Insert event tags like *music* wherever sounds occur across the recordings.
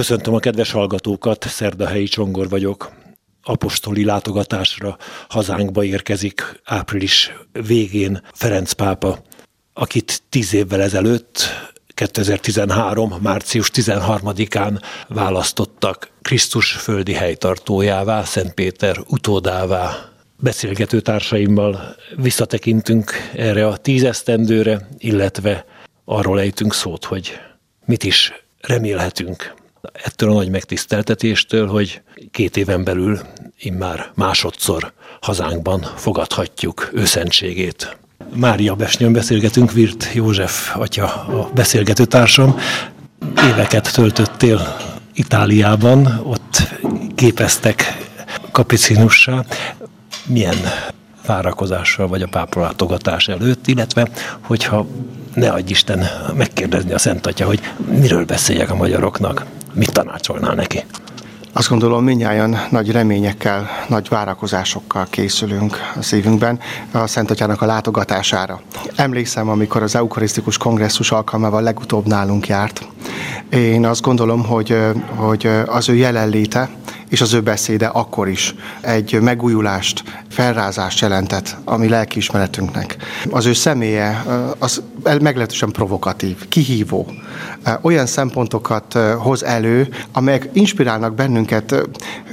Köszöntöm a kedves hallgatókat, Szerdahelyi Csongor vagyok. Apostoli látogatásra hazánkba érkezik április végén Ferenc pápa, akit tíz évvel ezelőtt 2013. március 13-án választottak Krisztus földi helytartójává, Szent Péter utódává. Beszélgető társaimmal visszatekintünk erre a tízesztendőre, illetve arról ejtünk szót, hogy mit is remélhetünk ettől a nagy megtiszteltetéstől, hogy két éven belül immár másodszor hazánkban fogadhatjuk őszentségét. Mária Besnyön beszélgetünk, Virt József atya a beszélgető társam. Éveket töltöttél Itáliában, ott képeztek kapicinussá. Milyen várakozással vagy a pápa látogatás előtt, illetve hogyha ne adj Isten megkérdezni a Szent Atya, hogy miről beszéljek a magyaroknak, mit tanácsolnál neki? Azt gondolom, minnyáján nagy reményekkel, nagy várakozásokkal készülünk a szívünkben a Szent Atyának a látogatására. Emlékszem, amikor az Eukarisztikus Kongresszus alkalmával legutóbb nálunk járt. Én azt gondolom, hogy, hogy az ő jelenléte és az ő beszéde akkor is egy megújulást, felrázást jelentett a mi lelkiismeretünknek. Az ő személye az meglehetősen provokatív, kihívó. Olyan szempontokat hoz elő, amelyek inspirálnak bennünket,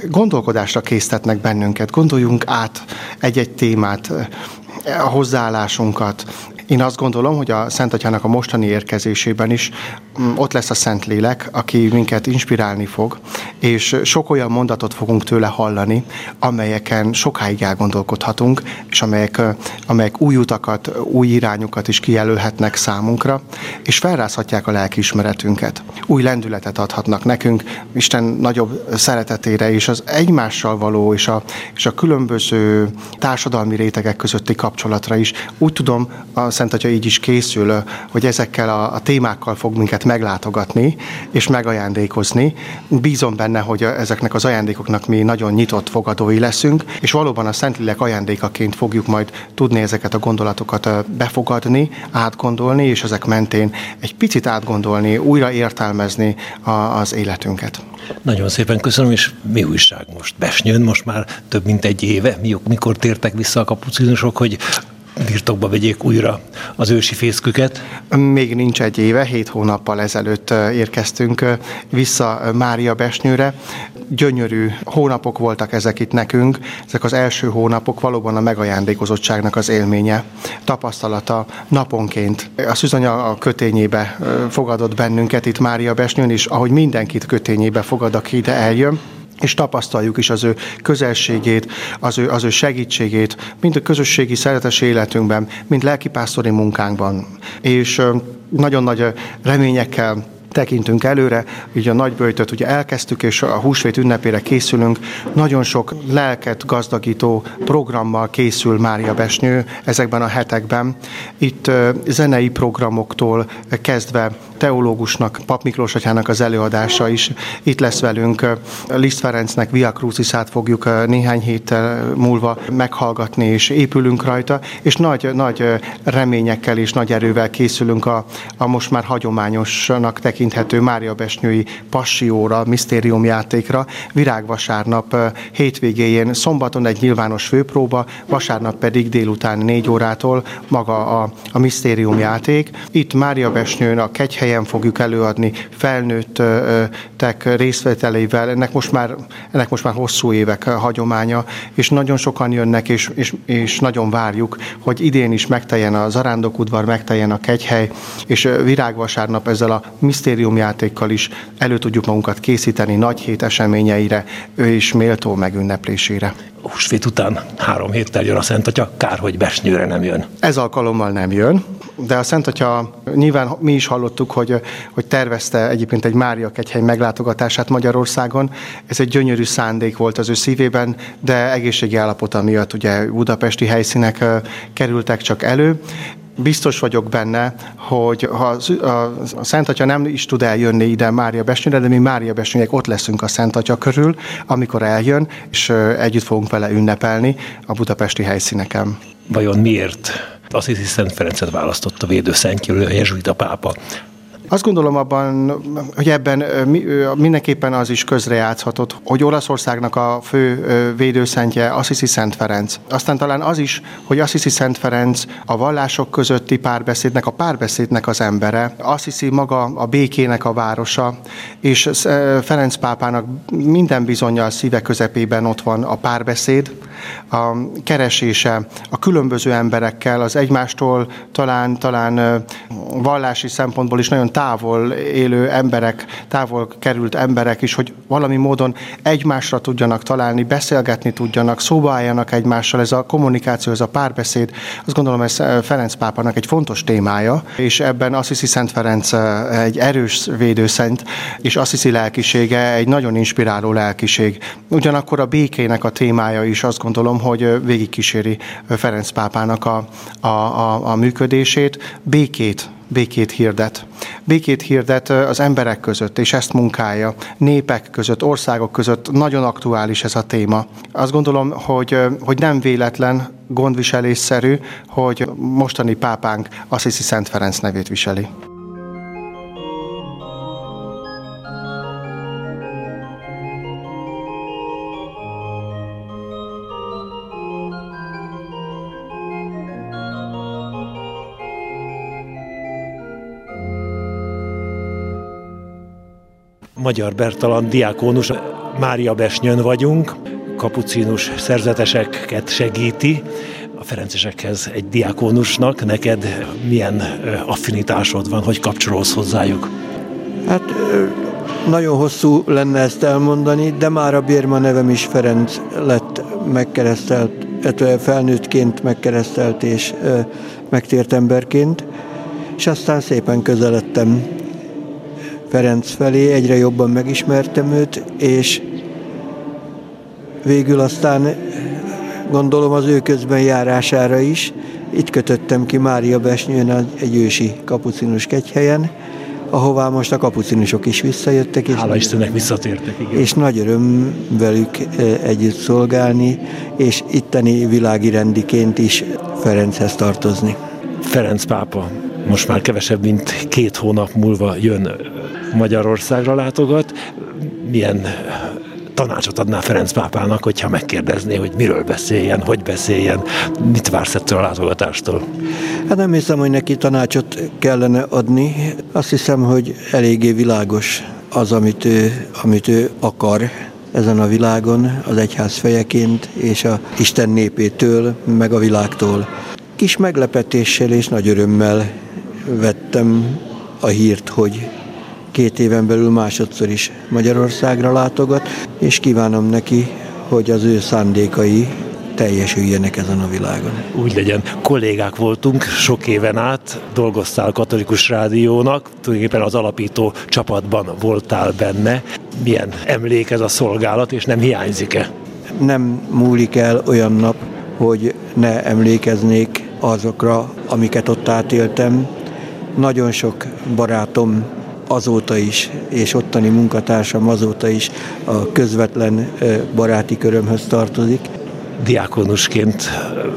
gondolkodásra késztetnek bennünket. Gondoljunk át egy-egy témát, a hozzáállásunkat, én azt gondolom, hogy a Szent Atyának a mostani érkezésében is mm, ott lesz a Szent Lélek, aki minket inspirálni fog, és sok olyan mondatot fogunk tőle hallani, amelyeken sokáig elgondolkodhatunk, és amelyek, amelyek új utakat, új irányokat is kijelölhetnek számunkra, és felrázhatják a lelkiismeretünket. Új lendületet adhatnak nekünk, Isten nagyobb szeretetére, és az egymással való, és a, és a különböző társadalmi rétegek közötti kapcsolatra is. Úgy tudom, a Szent Atya így is készül, hogy ezekkel a, a témákkal fog minket meglátogatni és megajándékozni. Bízom benne, hogy ezeknek az ajándékoknak mi nagyon nyitott fogadói leszünk, és valóban a Szentlélek ajándékaként fogjuk majd tudni ezeket a gondolatokat befogadni, átgondolni, és ezek mentén egy picit átgondolni, újra értelmezni a, az életünket. Nagyon szépen köszönöm, és mi újság most? Besnyőn most már több mint egy éve, mikor tértek vissza a kapucinusok, hogy birtokba vegyék újra az ősi fészküket? Még nincs egy éve, hét hónappal ezelőtt érkeztünk vissza Mária Besnyőre. Gyönyörű hónapok voltak ezek itt nekünk. Ezek az első hónapok valóban a megajándékozottságnak az élménye, tapasztalata naponként. A szüzanya a kötényébe fogadott bennünket itt Mária Besnyőn, és ahogy mindenkit kötényébe fogad, aki ide eljön, és tapasztaljuk is az ő közelségét, az ő, az ő segítségét, mind a közösségi szeretes életünkben, mind lelkipásztori munkánkban. És nagyon nagy reményekkel tekintünk előre, ugye a nagyböjtöt ugye elkezdtük, és a húsvét ünnepére készülünk. Nagyon sok lelket gazdagító programmal készül Mária Besnyő ezekben a hetekben. Itt zenei programoktól kezdve teológusnak, Pap Miklós atyának az előadása is itt lesz velünk. Liszt Ferencnek Via Crucisát fogjuk néhány héttel múlva meghallgatni, és épülünk rajta, és nagy, nagy reményekkel és nagy erővel készülünk a, a most már hagyományosnak tekinthető Mária Besnyői passióra, misztériumjátékra. Virágvasárnap hétvégéjén szombaton egy nyilvános főpróba, vasárnap pedig délután négy órától maga a, a misztériumjáték. Itt Mária Besnyőn a Kegyhely helyen fogjuk előadni felnőttek részvételével. Ennek most már, ennek most már hosszú évek hagyománya, és nagyon sokan jönnek, és, és, és nagyon várjuk, hogy idén is megteljen a zarándokudvar, megteljen a kegyhely, és virágvasárnap ezzel a misztériumjátékkal is elő tudjuk magunkat készíteni nagy hét eseményeire és méltó megünneplésére. Húsvét után három héttel jön a Szent Atya, kár, hogy Besnyőre nem jön. Ez alkalommal nem jön, de a Szent Atya, nyilván mi is hallottuk, hogy, hogy tervezte egyébként egy Mária kegyhely meglátogatását Magyarországon. Ez egy gyönyörű szándék volt az ő szívében, de egészségi állapota miatt ugye budapesti helyszínek kerültek csak elő biztos vagyok benne, hogy ha a Szent Atya nem is tud eljönni ide Mária Besnyőre, de mi Mária Besnyőek ott leszünk a Szent Atya körül, amikor eljön, és együtt fogunk vele ünnepelni a budapesti helyszíneken. Vajon miért Assisi Szent Ferencet választotta védőszentjéről a jezsuita pápa? Azt gondolom abban, hogy ebben mindenképpen az is közrejátszhatott, hogy Olaszországnak a fő védőszentje Assisi Szent Ferenc. Aztán talán az is, hogy Assisi Szent Ferenc a vallások közötti párbeszédnek, a párbeszédnek az embere. Assisi maga a békének a városa, és Ferenc pápának minden bizonyal szíve közepében ott van a párbeszéd, a keresése a különböző emberekkel, az egymástól talán, talán vallási szempontból is nagyon távol élő emberek, távol került emberek is, hogy valami módon egymásra tudjanak találni, beszélgetni tudjanak, szóba álljanak egymással, ez a kommunikáció, ez a párbeszéd, azt gondolom ez Ferenc pápának egy fontos témája, és ebben azt hiszi Szent Ferenc egy erős védőszent, és azt hiszi lelkisége egy nagyon inspiráló lelkiség. Ugyanakkor a békének a témája is azt gondolom, hogy végigkíséri Ferenc pápának a, a, a, a működését, békét békét hirdet. Békét hirdet az emberek között, és ezt munkálja. Népek között, országok között nagyon aktuális ez a téma. Azt gondolom, hogy, hogy nem véletlen, gondviselésszerű, hogy mostani pápánk Assisi Szent Ferenc nevét viseli. Magyar Bertalan diákónus, Mária Besnyön vagyunk, kapucinus szerzeteseket segíti, a Ferencesekhez egy diákónusnak, neked milyen affinitásod van, hogy kapcsolódsz hozzájuk? Hát nagyon hosszú lenne ezt elmondani, de már a Bérma nevem is Ferenc lett megkeresztelt, felnőttként megkeresztelt és megtért emberként, és aztán szépen közeledtem Ferenc felé, egyre jobban megismertem őt, és végül aztán gondolom az ő közben járására is, itt kötöttem ki Mária Besnyőn egy ősi kapucinus kegyhelyen, ahová most a kapucinusok is visszajöttek. És Hála Istennek visszatértek, igen. És nagy öröm velük együtt szolgálni, és itteni világi rendiként is Ferenchez tartozni. Ferenc pápa most már kevesebb, mint két hónap múlva jön Magyarországra látogat. Milyen tanácsot adná Ferenc pápának, hogyha megkérdezné, hogy miről beszéljen, hogy beszéljen, mit vársz ettől a látogatástól? Hát nem hiszem, hogy neki tanácsot kellene adni. Azt hiszem, hogy eléggé világos az, amit ő, amit ő akar ezen a világon, az egyház fejeként és a Isten népétől, meg a világtól. Kis meglepetéssel és nagy örömmel vettem a hírt, hogy két éven belül másodszor is Magyarországra látogat, és kívánom neki, hogy az ő szándékai teljesüljenek ezen a világon. Úgy legyen. Kollégák voltunk sok éven át, dolgoztál katolikus rádiónak, tulajdonképpen az alapító csapatban voltál benne. Milyen emlék ez a szolgálat, és nem hiányzik-e? Nem múlik el olyan nap, hogy ne emlékeznék azokra, amiket ott átéltem. Nagyon sok barátom azóta is, és ottani munkatársam azóta is a közvetlen baráti körömhöz tartozik. Diákonusként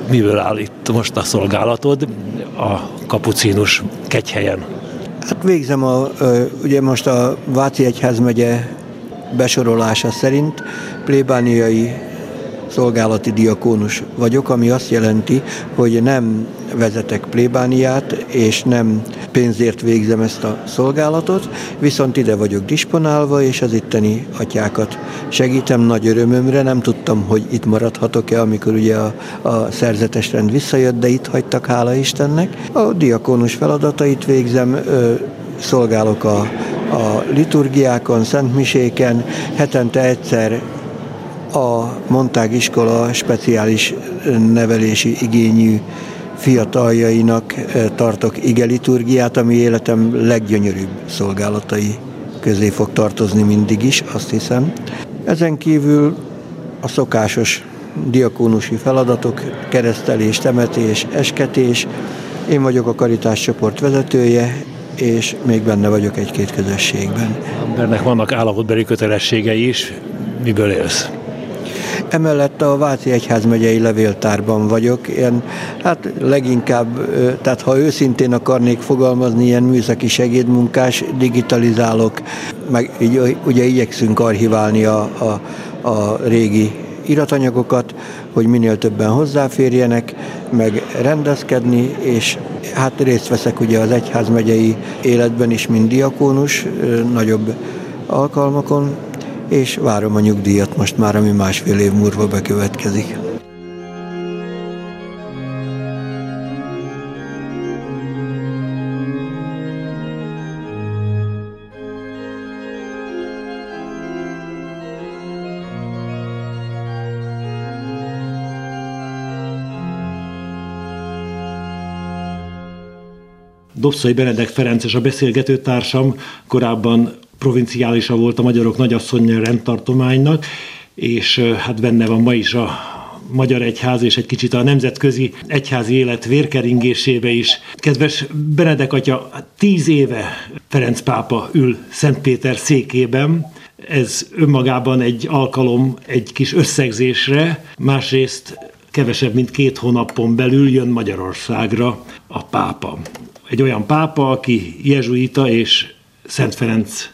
miből áll itt most a szolgálatod a kapucinus kegyhelyen? Hát végzem a, ugye most a Váci Egyházmegye besorolása szerint plébániai szolgálati diakónus vagyok, ami azt jelenti, hogy nem vezetek plébániát, és nem pénzért végzem ezt a szolgálatot, viszont ide vagyok disponálva, és az itteni atyákat segítem nagy örömömre. Nem tudtam, hogy itt maradhatok-e, amikor ugye a, a szerzetes rend visszajött, de itt hagytak, hála Istennek. A diakónus feladatait végzem, ö, szolgálok a, a liturgiákon, szentmiséken, hetente egyszer a Montág iskola speciális nevelési igényű fiataljainak eh, tartok ige liturgiát, ami életem leggyönyörűbb szolgálatai közé fog tartozni mindig is, azt hiszem. Ezen kívül a szokásos diakónusi feladatok, keresztelés, temetés, esketés. Én vagyok a karitás csoport vezetője, és még benne vagyok egy-két közösségben. Embernek vannak állapotbeli kötelességei is, miből élsz? Emellett a Váci Egyházmegyei Levéltárban vagyok, ilyen, hát leginkább, tehát ha őszintén akarnék fogalmazni, ilyen műszaki segédmunkás, digitalizálok, meg így, ugye igyekszünk archiválni a, a, a régi iratanyagokat, hogy minél többen hozzáférjenek, meg rendezkedni, és hát részt veszek ugye az egyházmegyei életben is, mint diakónus, nagyobb alkalmakon, és várom a nyugdíjat most már, ami másfél év múlva bekövetkezik. Dobszai Benedek Ferences a beszélgető társam, korábban provinciálisa volt a magyarok nagyasszonya rendtartománynak, és hát benne van ma is a Magyar Egyház és egy kicsit a nemzetközi egyházi élet vérkeringésébe is. Kedves Benedek atya, tíz éve Ferenc pápa ül Szentpéter székében, ez önmagában egy alkalom egy kis összegzésre, másrészt kevesebb, mint két hónapon belül jön Magyarországra a pápa. Egy olyan pápa, aki jezsuita és Szent Ferenc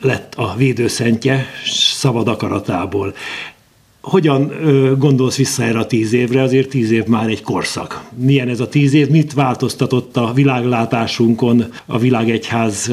lett a védőszentje szabad akaratából. Hogyan gondolsz vissza erre a tíz évre? Azért tíz év már egy korszak. Milyen ez a tíz év? Mit változtatott a világlátásunkon, a világegyház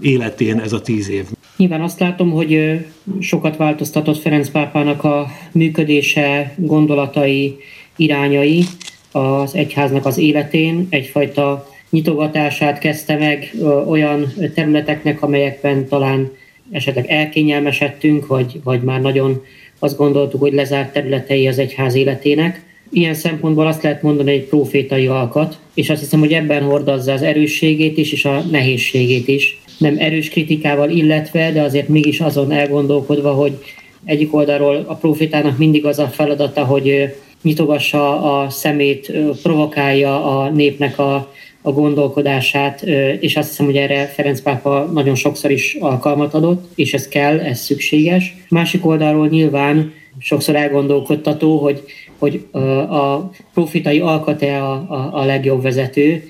életén ez a tíz év? Nyilván azt látom, hogy sokat változtatott Ferenc pápának a működése, gondolatai, irányai az egyháznak az életén. Egyfajta nyitogatását kezdte meg olyan területeknek, amelyekben talán esetleg elkényelmesedtünk, vagy, vagy már nagyon azt gondoltuk, hogy lezárt területei az egyház életének. Ilyen szempontból azt lehet mondani, hogy egy profétai alkat, és azt hiszem, hogy ebben hordazza az erősségét is, és a nehézségét is. Nem erős kritikával illetve, de azért mégis azon elgondolkodva, hogy egyik oldalról a profétának mindig az a feladata, hogy nyitogassa a szemét, provokálja a népnek a a gondolkodását, és azt hiszem, hogy erre Ferenc pápa nagyon sokszor is alkalmat adott, és ez kell, ez szükséges. Másik oldalról nyilván sokszor elgondolkodtató, hogy, hogy a profitai alkat-e a, a, a legjobb vezető,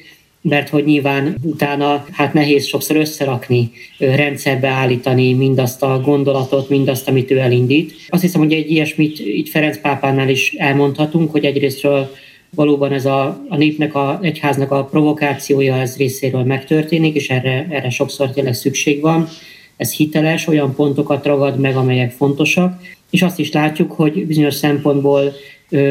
mert hogy nyilván utána hát nehéz sokszor összerakni, rendszerbe állítani mindazt a gondolatot, mindazt, amit ő elindít. Azt hiszem, hogy egy ilyesmit itt Ferenc pápánál is elmondhatunk, hogy egyrésztről valóban ez a, a népnek, a egyháznak a provokációja ez részéről megtörténik, és erre, erre sokszor tényleg szükség van. Ez hiteles, olyan pontokat ragad meg, amelyek fontosak, és azt is látjuk, hogy bizonyos szempontból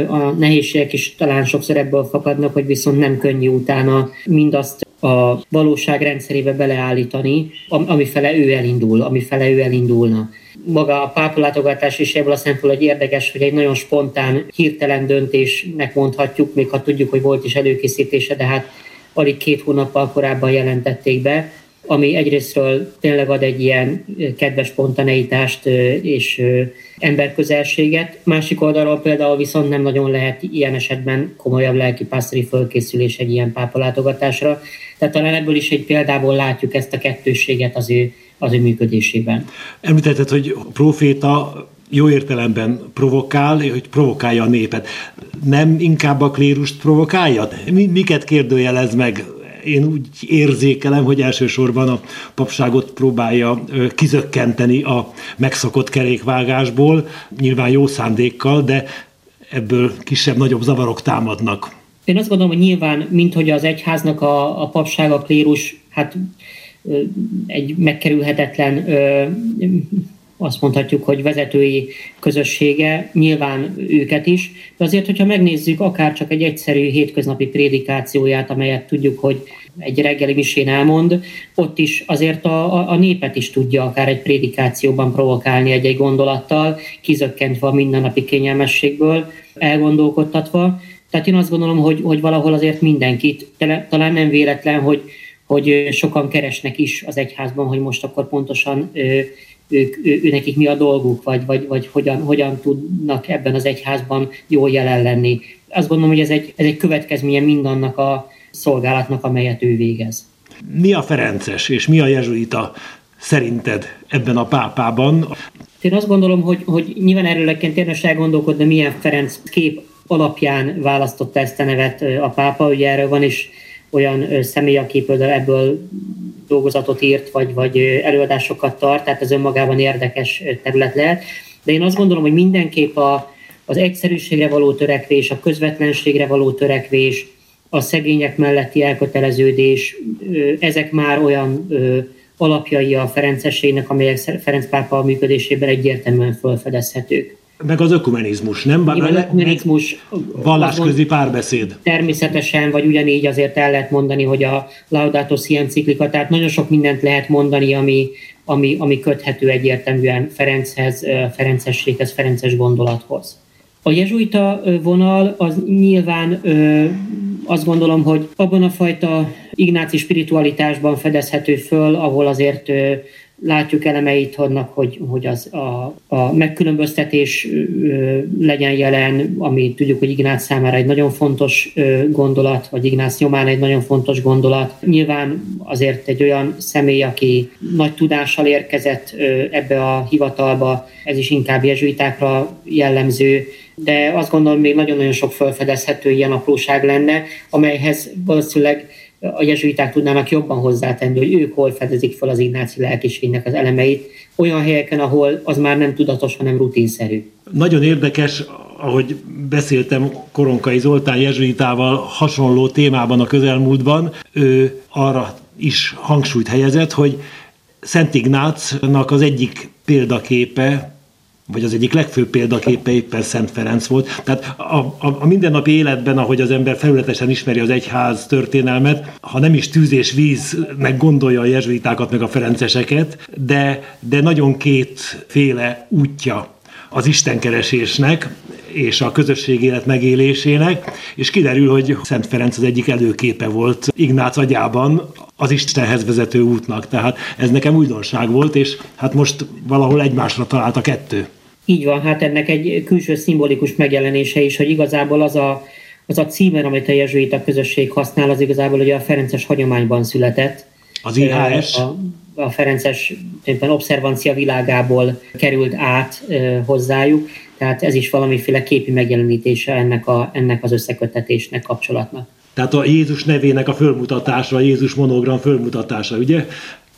a nehézségek is talán sokszor ebből fakadnak, hogy viszont nem könnyű utána mindazt a valóság rendszerébe beleállítani, amifele ő elindul, amifele ő elindulna maga a pápalátogatás is ebből a szempontból egy érdekes, hogy egy nagyon spontán, hirtelen döntésnek mondhatjuk, még ha tudjuk, hogy volt is előkészítése, de hát alig két hónappal korábban jelentették be, ami egyrésztről tényleg ad egy ilyen kedves spontaneitást és emberközelséget. Másik oldalról például viszont nem nagyon lehet ilyen esetben komolyabb lelkipásztori fölkészülés egy ilyen pápalátogatásra. Tehát talán ebből is egy példából látjuk ezt a kettősséget az ő az ő működésében. Említetted, hogy a proféta jó értelemben provokál, hogy provokálja a népet. Nem inkább a klérust provokálja? Miket kérdőjelez meg? Én úgy érzékelem, hogy elsősorban a papságot próbálja kizökkenteni a megszokott kerékvágásból, nyilván jó szándékkal, de ebből kisebb-nagyobb zavarok támadnak. Én azt gondolom, hogy nyilván, mint hogy az egyháznak a, a papság, a klérus, hát egy megkerülhetetlen, azt mondhatjuk, hogy vezetői közössége, nyilván őket is, de azért, hogyha megnézzük akár csak egy egyszerű hétköznapi prédikációját, amelyet tudjuk, hogy egy reggeli misén elmond, ott is azért a, a népet is tudja akár egy prédikációban provokálni egy-egy gondolattal, kizökkentve a mindennapi kényelmességből, elgondolkodtatva. Tehát én azt gondolom, hogy, hogy valahol azért mindenkit, talán nem véletlen, hogy hogy sokan keresnek is az egyházban, hogy most akkor pontosan ők, ő, ő, nekik mi a dolguk, vagy, vagy, vagy hogyan, hogyan tudnak ebben az egyházban jól jelen lenni. Azt gondolom, hogy ez egy, ez egy következménye mindannak a szolgálatnak, amelyet ő végez. Mi a Ferences és mi a jezsuita szerinted ebben a pápában? Én azt gondolom, hogy, hogy nyilván erről érdemes elgondolkodni, milyen Ferenc kép alapján választotta ezt a nevet a pápa, ugye erről van is olyan személy, aki például ebből dolgozatot írt, vagy, vagy előadásokat tart, tehát ez önmagában érdekes terület lehet. De én azt gondolom, hogy mindenképp a, az egyszerűségre való törekvés, a közvetlenségre való törekvés, a szegények melletti elköteleződés, ezek már olyan alapjai a Ferencességnek, amelyek Ferenc pápa működésében egyértelműen felfedezhetők. Meg az ökumenizmus, nem? Bár az ökumenizmus. Vallásközi párbeszéd. Természetesen, vagy ugyanígy azért el lehet mondani, hogy a Laudato Si enciklika, tehát nagyon sok mindent lehet mondani, ami, ami, ami köthető egyértelműen Ferenchez, Ferencességhez, Ferences gondolathoz. A jezsuita vonal az nyilván azt gondolom, hogy abban a fajta ignáci spiritualitásban fedezhető föl, ahol azért látjuk elemeit annak, hogy, hogy az a, a megkülönböztetés legyen jelen, ami tudjuk, hogy Ignác számára egy nagyon fontos gondolat, vagy Ignác nyomán egy nagyon fontos gondolat. Nyilván azért egy olyan személy, aki nagy tudással érkezett ebbe a hivatalba, ez is inkább jezsuitákra jellemző, de azt gondolom, még nagyon-nagyon sok felfedezhető ilyen apróság lenne, amelyhez valószínűleg a jezsuiták tudnának jobban hozzátenni, hogy ők hol fedezik fel az ignáci lelkiségnek az elemeit, olyan helyeken, ahol az már nem tudatos, hanem rutinszerű. Nagyon érdekes, ahogy beszéltem Koronkai Zoltán jezsuitával hasonló témában a közelmúltban, ő arra is hangsúlyt helyezett, hogy Szent Ignácnak az egyik példaképe vagy az egyik legfőbb példaképe éppen Szent Ferenc volt. Tehát a, a, a mindennapi életben, ahogy az ember felületesen ismeri az egyház történelmet, ha nem is tűz és víznek gondolja a jezsuitákat, meg a ferenceseket, de, de nagyon kétféle útja az istenkeresésnek és a közösség élet megélésének, és kiderül, hogy Szent Ferenc az egyik előképe volt Ignác agyában az Istenhez vezető útnak. Tehát ez nekem újdonság volt, és hát most valahol egymásra talált a kettő. Így van, hát ennek egy külső szimbolikus megjelenése is, hogy igazából az a, az a címer, amit a jezsuita közösség használ, az igazából ugye a Ferences hagyományban született. Az IHS? A, a Ferences obszervancia világából került át hozzájuk, tehát ez is valamiféle képi megjelenítése ennek, a, ennek az összekötetésnek, kapcsolatnak. Tehát a Jézus nevének a fölmutatása, a Jézus monogram fölmutatása, ugye?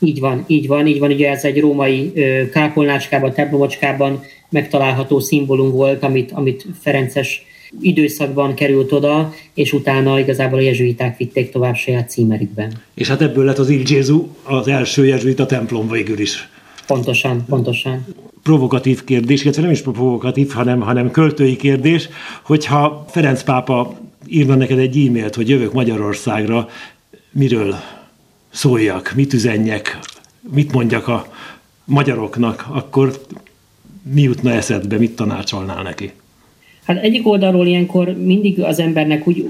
Így van, így van, így van. Ugye ez egy római kápolnácskában, templomocskában megtalálható szimbólum volt, amit, amit Ferences időszakban került oda, és utána igazából a jezsuiták vitték tovább saját címerükben. És hát ebből lett az Il Gesù, az első jezsuita templom végül is. Pontosan, pontosan. Provokatív kérdés, illetve nem is provokatív, hanem, hanem költői kérdés, hogyha Ferenc pápa írna neked egy e-mailt, hogy jövök Magyarországra, miről szóljak, mit üzenjek, mit mondjak a magyaroknak, akkor mi jutna eszedbe, mit tanácsolnál neki? Hát egyik oldalról ilyenkor mindig az embernek úgy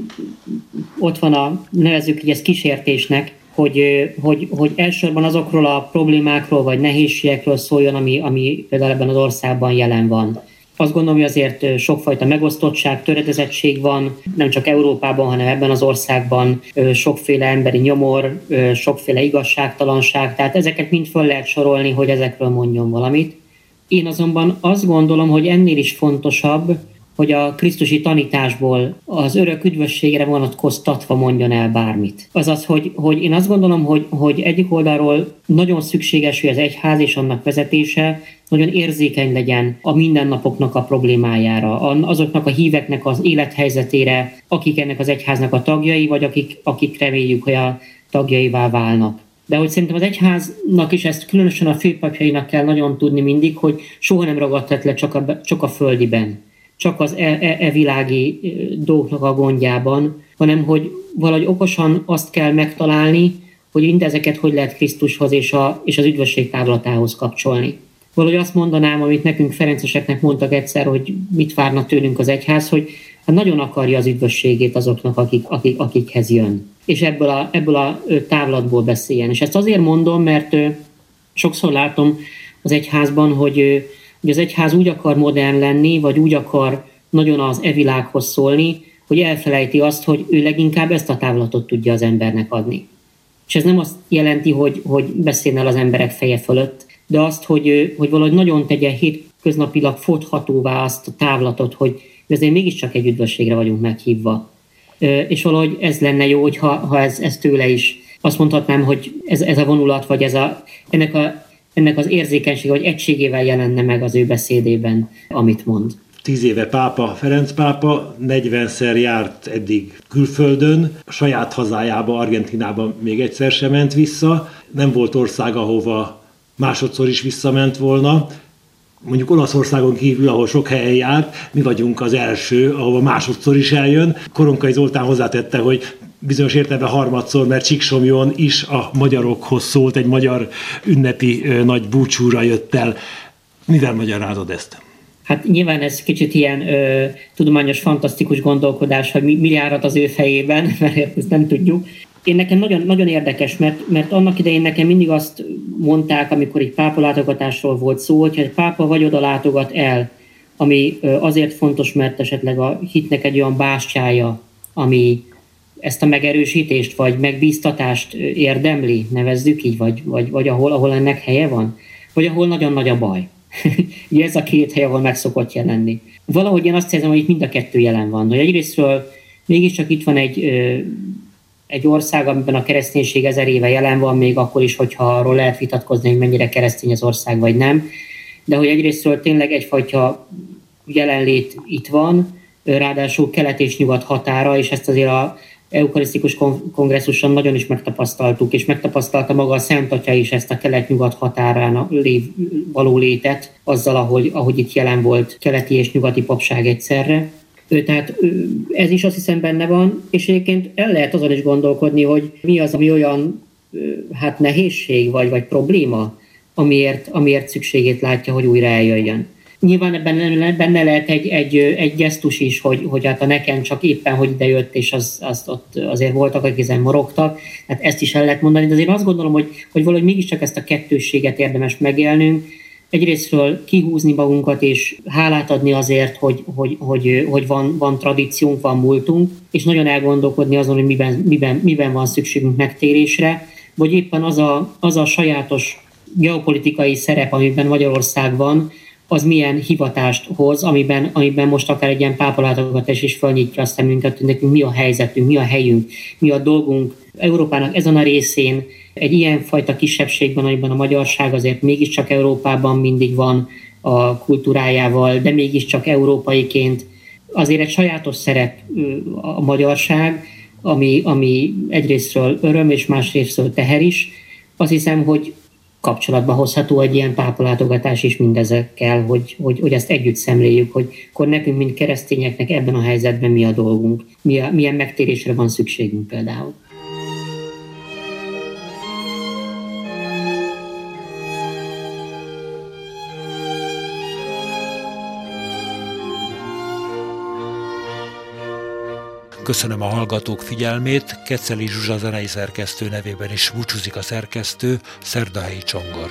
ott van a, nevezük így ezt kísértésnek, hogy, hogy, hogy elsősorban azokról a problémákról vagy nehézségekről szóljon, ami, ami például ebben az országban jelen van. Azt gondolom, hogy azért sokfajta megosztottság, töredezettség van, nem csak Európában, hanem ebben az országban sokféle emberi nyomor, sokféle igazságtalanság, tehát ezeket mind föl lehet sorolni, hogy ezekről mondjon valamit. Én azonban azt gondolom, hogy ennél is fontosabb, hogy a krisztusi tanításból az örök üdvösségre vonatkoztatva mondjon el bármit. Azaz, hogy, hogy én azt gondolom, hogy, hogy egyik oldalról nagyon szükséges, hogy az egyház és annak vezetése nagyon érzékeny legyen a mindennapoknak a problémájára, azoknak a híveknek az élethelyzetére, akik ennek az egyháznak a tagjai, vagy akik, akik reméljük, hogy a tagjaivá válnak. De hogy szerintem az egyháznak is ezt különösen a főpapjainak kell nagyon tudni mindig, hogy soha nem ragadhat le csak a, csak a földiben csak az e, e, e világi dolgoknak a gondjában, hanem hogy valahogy okosan azt kell megtalálni, hogy mindezeket hogy lehet Krisztushoz és, a, és az üdvösség távlatához kapcsolni. Valahogy azt mondanám, amit nekünk Ferenceseknek mondtak egyszer, hogy mit várna tőlünk az egyház, hogy hát nagyon akarja az üdvösségét azoknak, akik, akik, akikhez jön. És ebből a, ebből a távlatból beszéljen. És ezt azért mondom, mert sokszor látom az egyházban, hogy hogy az egyház úgy akar modern lenni, vagy úgy akar nagyon az evilághoz szólni, hogy elfelejti azt, hogy ő leginkább ezt a távlatot tudja az embernek adni. És ez nem azt jelenti, hogy, hogy beszélne az emberek feje fölött, de azt, hogy, hogy valahogy nagyon tegye hét, köznapilag fothatóvá azt a távlatot, hogy azért mégiscsak egy üdvösségre vagyunk meghívva. És valahogy ez lenne jó, hogyha, ha ez, ez tőle is azt mondhatnám, hogy ez, ez a vonulat, vagy ez a, ennek, a, ennek az érzékenység, vagy egységével jelenne meg az ő beszédében, amit mond. Tíz éve pápa, Ferenc pápa, 40-szer járt eddig külföldön, a saját hazájába, Argentinába még egyszer sem ment vissza, nem volt ország, ahova másodszor is visszament volna, mondjuk Olaszországon kívül, ahol sok helyen járt, mi vagyunk az első, ahova másodszor is eljön. Koronkai Zoltán hozzátette, hogy bizonyos értelemben harmadszor, mert Csíksomjon is a magyarokhoz szólt, egy magyar ünnepi nagy búcsúra jött el. Mivel magyarázod ezt? Hát nyilván ez kicsit ilyen ö, tudományos, fantasztikus gondolkodás, hogy mi, mi járat az ő fejében, *laughs* mert ezt nem tudjuk. Én nekem nagyon, nagyon érdekes, mert, mert annak idején nekem mindig azt mondták, amikor egy pápa látogatásról volt szó, hogy egy pápa vagy oda látogat el, ami azért fontos, mert esetleg a hitnek egy olyan bástyája, ami ezt a megerősítést vagy megbíztatást érdemli, nevezzük így, vagy, vagy, vagy ahol, ahol ennek helye van, vagy ahol nagyon nagy a baj. *laughs* Ugye ez a két hely, ahol meg szokott jelenni. Valahogy én azt érzem, hogy itt mind a kettő jelen van. Hogy egyrésztről mégiscsak itt van egy, egy ország, amiben a kereszténység ezer éve jelen van, még akkor is, hogyha arról lehet vitatkozni, hogy mennyire keresztény az ország, vagy nem. De hogy egyrésztről tényleg egyfajta jelenlét itt van, ráadásul kelet és nyugat határa, és ezt azért a eukarisztikus kongresszuson nagyon is megtapasztaltuk, és megtapasztalta maga a Szent Atya is ezt a kelet-nyugat határán lév, való létet, azzal, ahogy, ahogy itt jelen volt keleti és nyugati papság egyszerre. Tehát ez is azt hiszem benne van, és egyébként el lehet azon is gondolkodni, hogy mi az, ami olyan hát nehézség vagy, vagy probléma, amiért, amiért szükségét látja, hogy újra eljöjjön. Nyilván ebben benne lehet egy, egy, egy gesztus is, hogy, hogy hát a nekem csak éppen, hogy ide jött, és az, az ott azért voltak, akik ezen morogtak, hát ezt is el lehet mondani, de azért azt gondolom, hogy, hogy valahogy mégiscsak ezt a kettősséget érdemes megélnünk, egyrésztről kihúzni magunkat és hálát adni azért, hogy, hogy, hogy, hogy van, van tradíciónk, van múltunk, és nagyon elgondolkodni azon, hogy miben, miben, miben van szükségünk megtérésre, vagy éppen az a, az a sajátos geopolitikai szerep, amiben Magyarország van, az milyen hivatást hoz, amiben, amiben most akár egy ilyen pápalátogatás is felnyitja a szemünket, hogy nekünk mi a helyzetünk, mi a helyünk, mi a dolgunk Európának ezen a részén, egy ilyen fajta kisebbségben, amiben a magyarság azért mégiscsak Európában mindig van a kultúrájával, de mégiscsak európaiként azért egy sajátos szerep a magyarság, ami, ami egyrésztről öröm és másrésztről teher is. Azt hiszem, hogy kapcsolatba hozható egy ilyen pápalátogatás is mindezekkel, hogy, hogy, hogy ezt együtt szemléljük, hogy akkor nekünk, mint keresztényeknek ebben a helyzetben mi a dolgunk, mi a, milyen megtérésre van szükségünk például. Köszönöm a hallgatók figyelmét, Keceli Zsuzsa zenei szerkesztő nevében is búcsúzik a szerkesztő, Szerdahelyi Csongor.